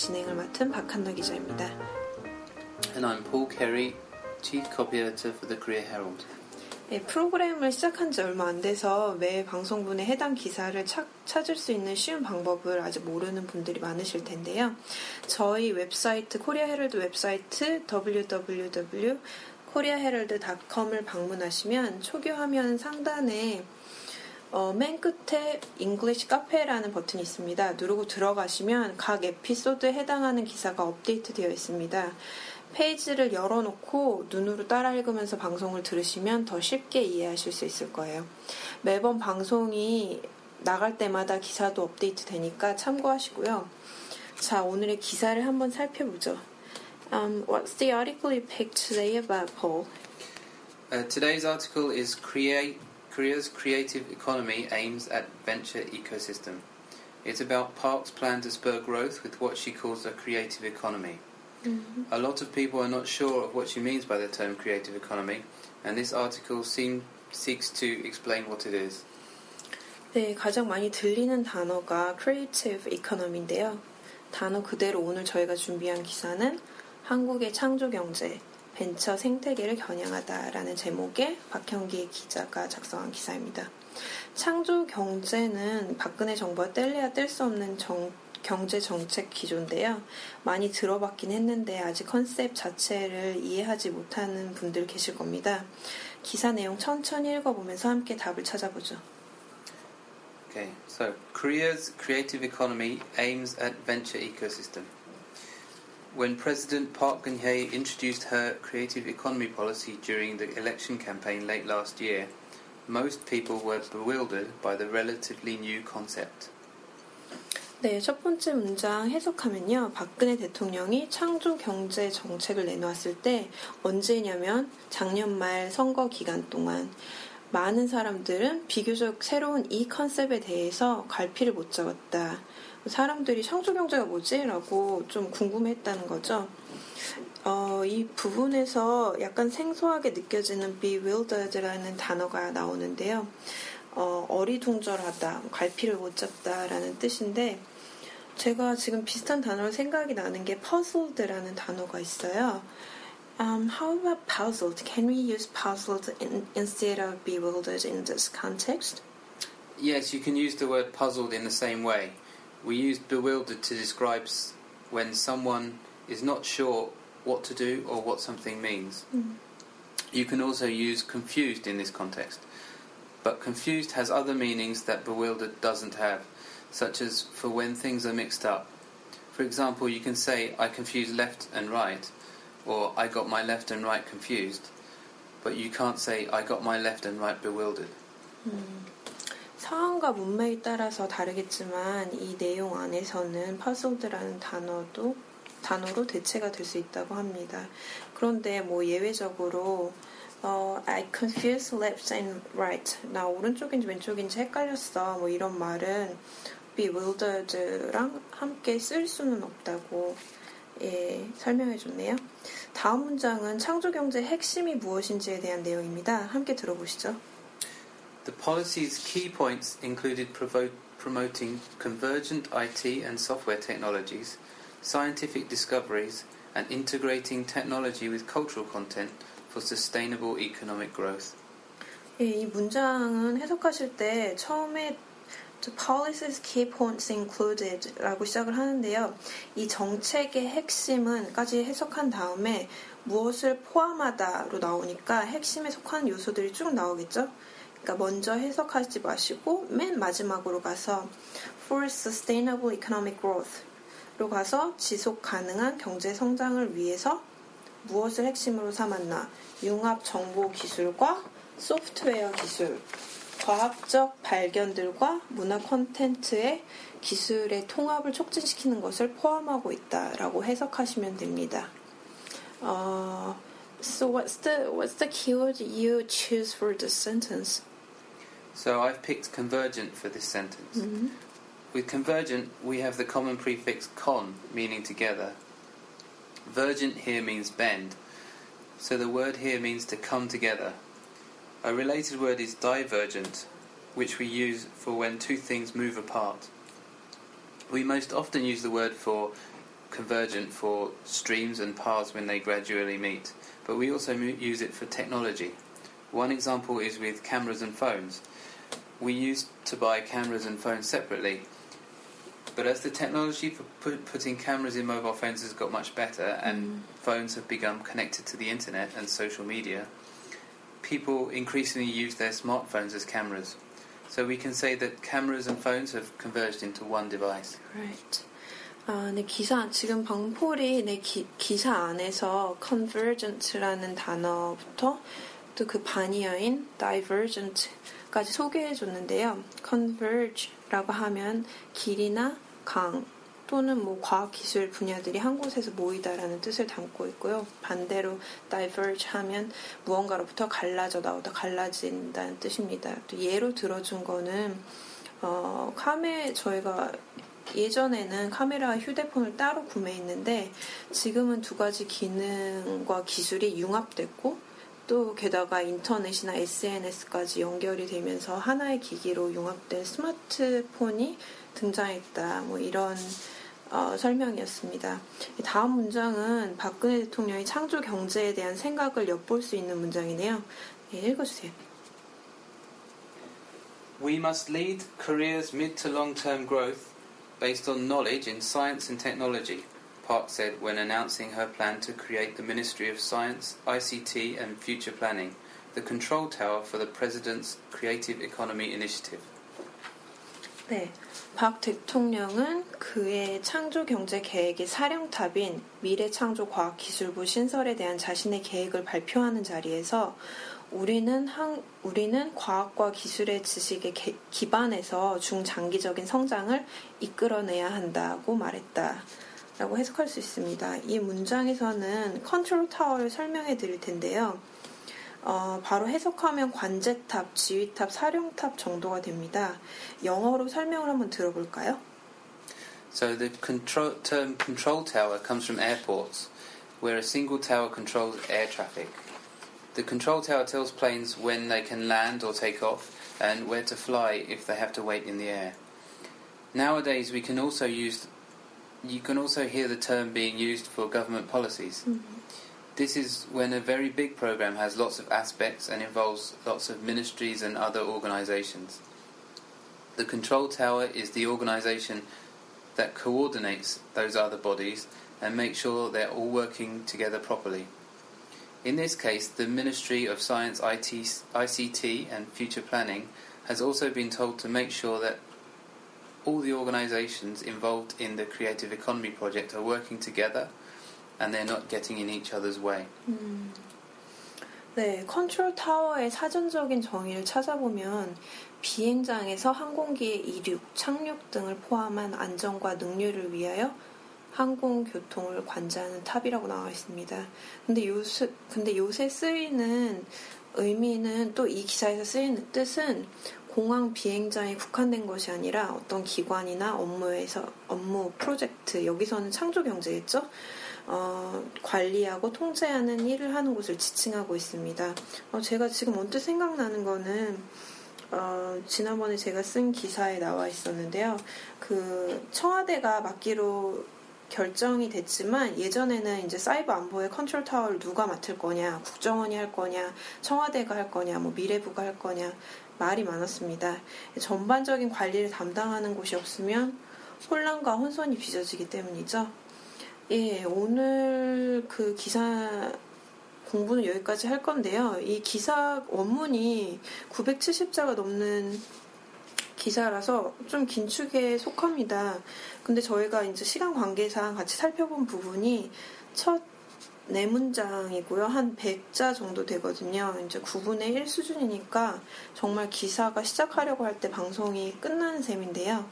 진행을 맡은 박한나 기자입니다. And I'm Paul Kerry, Chief Copy Editor for the Korea Herald. 네, 프로그램을 시작한 지 얼마 안 돼서 매 방송분에 해당 기사를 차, 찾을 수 있는 쉬운 방법을 아직 모르는 분들이 많으실 텐데요. 저희 웹사이트 코리아 헤럴드 웹사이트 www.koreaherald.com을 방문하시면 초기 화면 상단에 어, 맨 끝에 English 카페라는 버튼이 있습니다. 누르고 들어가시면 각 에피소드에 해당하는 기사가 업데이트 되어 있습니다. 페이지를 열어놓고 눈으로 따라 읽으면서 방송을 들으시면 더 쉽게 이해하실 수 있을 거예요. 매번 방송이 나갈 때마다 기사도 업데이트 되니까 참고하시고요. 자, 오늘의 기사를 한번 살펴보죠. Um, what's the article you picked today about, Paul? Uh, today's article is create, Korea's creative economy aims at venture ecosystem. It's about Park's plan to spur growth with what she calls a creative economy. Mm-hmm. A lot of people are not sure of what she means by the term creative economy, and this article seem, seeks to explain what it is. 네, 가장 많이 들리는 단어가 creative economy인데요. 단어 그대로 오늘 저희가 준비한 기사는 한국의 창조 경제, 벤처 생태계를 겨냥하다라는 제목의 박형기 기자가 작성한 기사입니다. 창조 경제는 박근혜 정부가 뗄래야 뗄 수 없는 정, 경제 정책 기조인데요. 많이 들어봤긴 했는데 아직 컨셉 자체를 이해하지 못하는 분들 계실 겁니다. 기사 내용 천천히 읽어보면서 함께 답을 찾아보죠. Okay, so Korea's creative economy aims at venture ecosystem. When President Park Geun-hye introduced her creative economy policy during the election campaign late last year, most people were bewildered by the relatively new concept. 네, 첫 번째 문장 해석하면요. 박근혜 대통령이 창조 경제 정책을 내놓았을 때 언제냐면 작년 말 선거 기간 동안 많은 사람들은 비교적 새로운 이 컨셉에 대해서 갈피를 못 잡았다. 사람들이 창조 경제가 뭐지? 라고 좀 궁금했다는 거죠. 어, 이 부분에서 약간 생소하게 느껴지는 bewildered라는 단어가 나오는데요. 어, 어리둥절하다, 갈피를 못 잡다라는 뜻인데 제가 지금 비슷한 단어로 생각이 나는 게 puzzled라는 단어가 있어요. Um, how about puzzled? Can we use puzzled in, instead of bewildered in this context? Yes, you can use the word puzzled in the same way. We use bewildered to describe when someone is not sure what to do or what something means. 음. You can also use confused in this context. But confused has other meanings that bewildered doesn't have, such as for when things are mixed up. For example, you can say, I confuse left and right, or I got my left and right confused, but you can't say, I got my left and right bewildered. Mm-hmm. 상황과 문맥에 따라서 다르겠지만 이 내용 안에서는 puzzled라는 단어도 단어로 대체가 될 수 있다고 합니다. 그런데 뭐 예외적으로 어, I confuse left and right. 나 오른쪽인지 왼쪽인지 헷갈렸어. 뭐 이런 말은 bewildered랑 함께 쓸 수는 없다고 예, 설명해 줬네요. 다음 문장은 창조 경제의 핵심이 무엇인지에 대한 내용입니다. 함께 들어보시죠. The policy's key points included provo- promoting convergent IT and software technologies, scientific discoveries, and integrating technology with cultural content for sustainable economic growth. 예, 이 문장은 해석하실 때 처음에 The policy's key points included 라고 시작을 하는데요. 이 정책의 핵심은까지 해석한 다음에 무엇을 포함하다로 나오니까 핵심에 속하는 요소들이 쭉 나오겠죠. 그러니까 먼저 해석하지 마시고 맨 마지막으로 가서 for sustainable economic growth로 가서 지속 가능한 경제 성장을 위해서 무엇을 핵심으로 삼았나? 융합 정보 기술과 소프트웨어 기술, 과학적 발견들과 문화 콘텐츠의 기술의 통합을 촉진시키는 것을 포함하고 있다라고 해석하시면 됩니다. 어, so what's the what's the keyword you choose for this sentence? So I've picked convergent for this sentence. Mm-hmm. With convergent, we have the common prefix con, meaning together. Vergent here means bend, so the word here means to come together. A related word is divergent, which we use for when two things move apart. We most often use the word for convergent for streams and paths when they gradually meet, but we also use it for technology. One example is with cameras and phones We used to buy cameras and phones separately, but as the technology for put, putting cameras in mobile phones has got much better and phones have become connected to the internet and social media, people increasingly use their smartphones as cameras. So we can say that cameras and phones have converged into one device. Right. 아, 네, 기사, 지금 방폴이 내 기, 기사 안에서 convergent라는 단어부터 또 그 반이어인 divergent까지 소개해 줬는데요. converge라고 하면 길이나 강 또는 뭐 과학 기술 분야들이 한 곳에서 모이다라는 뜻을 담고 있고요. 반대로 diverge 하면 무언가로부터 갈라져 나오다 갈라진다는 뜻입니다. 또 예로 들어준 거는 어, 카메 저희가 예전에는 카메라와 휴대폰을 따로 구매했는데 지금은 두 가지 기능과 기술이 융합됐고 또 게다가 인터넷이나 SNS까지 연결이 되면서 하나의 기기로 융합된 스마트폰이 등장했다. 뭐 이런 어, 설명이었습니다. 다음 문장은 박근혜 대통령이 창조 경제에 대한 생각을 엿볼 수 있는 문장이네요. 네, 읽어주세요. We must lead Korea's mid to long term growth based on knowledge in science and technology, Park said when announcing her plan to create the Ministry of Science, ICT and Future Planning, the control tower for the President's Creative Economy Initiative. 네. 박 대통령은 그의 창조 경제 계획의 사령탑인 미래창조과학기술부 신설에 대한 자신의 계획을 발표하는 자리에서 우리는 한, 우리는 과학과 기술의 지식에 개, 기반해서 중장기적인 성장을 이끌어내야 한다고 말했다. 라고 해석할 수 있습니다. 이 문장에서는 컨트롤 타워를 설명해 드릴 텐데요. 어, 바로 해석하면 관제탑, 지휘탑, 사령탑 정도가 됩니다. 영어로 설명을 한번 들어볼까요? So the control, term control tower comes from airports, where a single tower controls air traffic. The control tower tells planes when they can land or take off and where to fly if they have to wait in the air. Nowadays, we can also use you can also hear the term being used for government policies. Mm-hmm. This is when a very big program has lots of aspects and involves lots of ministries and other organizations. The control tower is the organization that coordinates those other bodies and makes sure they're all working together properly. In this case, the Ministry of Science, IT, ICT and Future Planning has also been told to make sure that all the organisations involved in the Creative Economy project are working together and they're not getting in each other's way. 음, 네, 컨트롤 타워의 사전적인 정의를 찾아보면 비행장에서 항공기의 이륙, 착륙 등을 포함한 안전과 능률을 위하여 항공 교통을 관장하는 탑이라고 나와 있습니다. 근데 요새, 근데 요새 쓰이는 의미는 또 이 기사에서 쓰이는 뜻은 공항 비행장에 국한된 것이 아니라 어떤 기관이나 업무에서 업무 프로젝트 여기서는 창조 경제겠죠? 어, 관리하고 통제하는 일을 하는 곳을 지칭하고 있습니다. 어, 제가 지금 언뜻 생각나는 거는 어, 지난번에 제가 쓴 기사에 나와 있었는데요. 그 청와대가 맡기로 결정이 됐지만 예전에는 이제 사이버 안보의 컨트롤 타워를 누가 맡을 거냐, 국정원이 할 거냐, 청와대가 할 거냐, 뭐 미래부가 할 거냐 말이 많았습니다. 전반적인 관리를 담당하는 곳이 없으면 혼란과 혼선이 빚어지기 때문이죠. 예, 오늘 그 기사 공부는 여기까지 할 건데요. 이 기사 원문이 970자가 넘는 기사라서 좀 긴축에 속합니다. 근데 저희가 이제 시간 관계상 같이 살펴본 부분이 첫 네 문장이고요. 한 100자 정도 되거든요. 이제 9분의 1 수준이니까 정말 기사가 시작하려고 할 때 방송이 끝나는 셈인데요.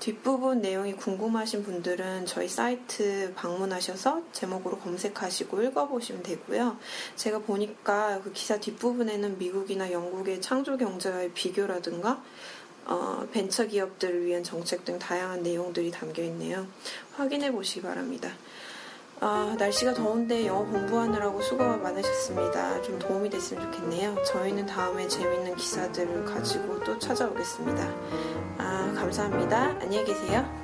뒷부분 내용이 궁금하신 분들은 저희 사이트 방문하셔서 제목으로 검색하시고 읽어보시면 되고요. 제가 보니까 그 기사 뒷부분에는 미국이나 영국의 창조 경제와의 비교라든가 어, 벤처 기업들을 위한 정책 등 다양한 내용들이 담겨 있네요. 확인해 보시기 바랍니다. 아, 날씨가 더운데 영어 공부하느라고 수고가 많으셨습니다. 좀 도움이 됐으면 좋겠네요. 저희는 다음에 재밌는 기사들을 가지고 또 찾아오겠습니다. 아, 감사합니다. 안녕히 계세요. 네.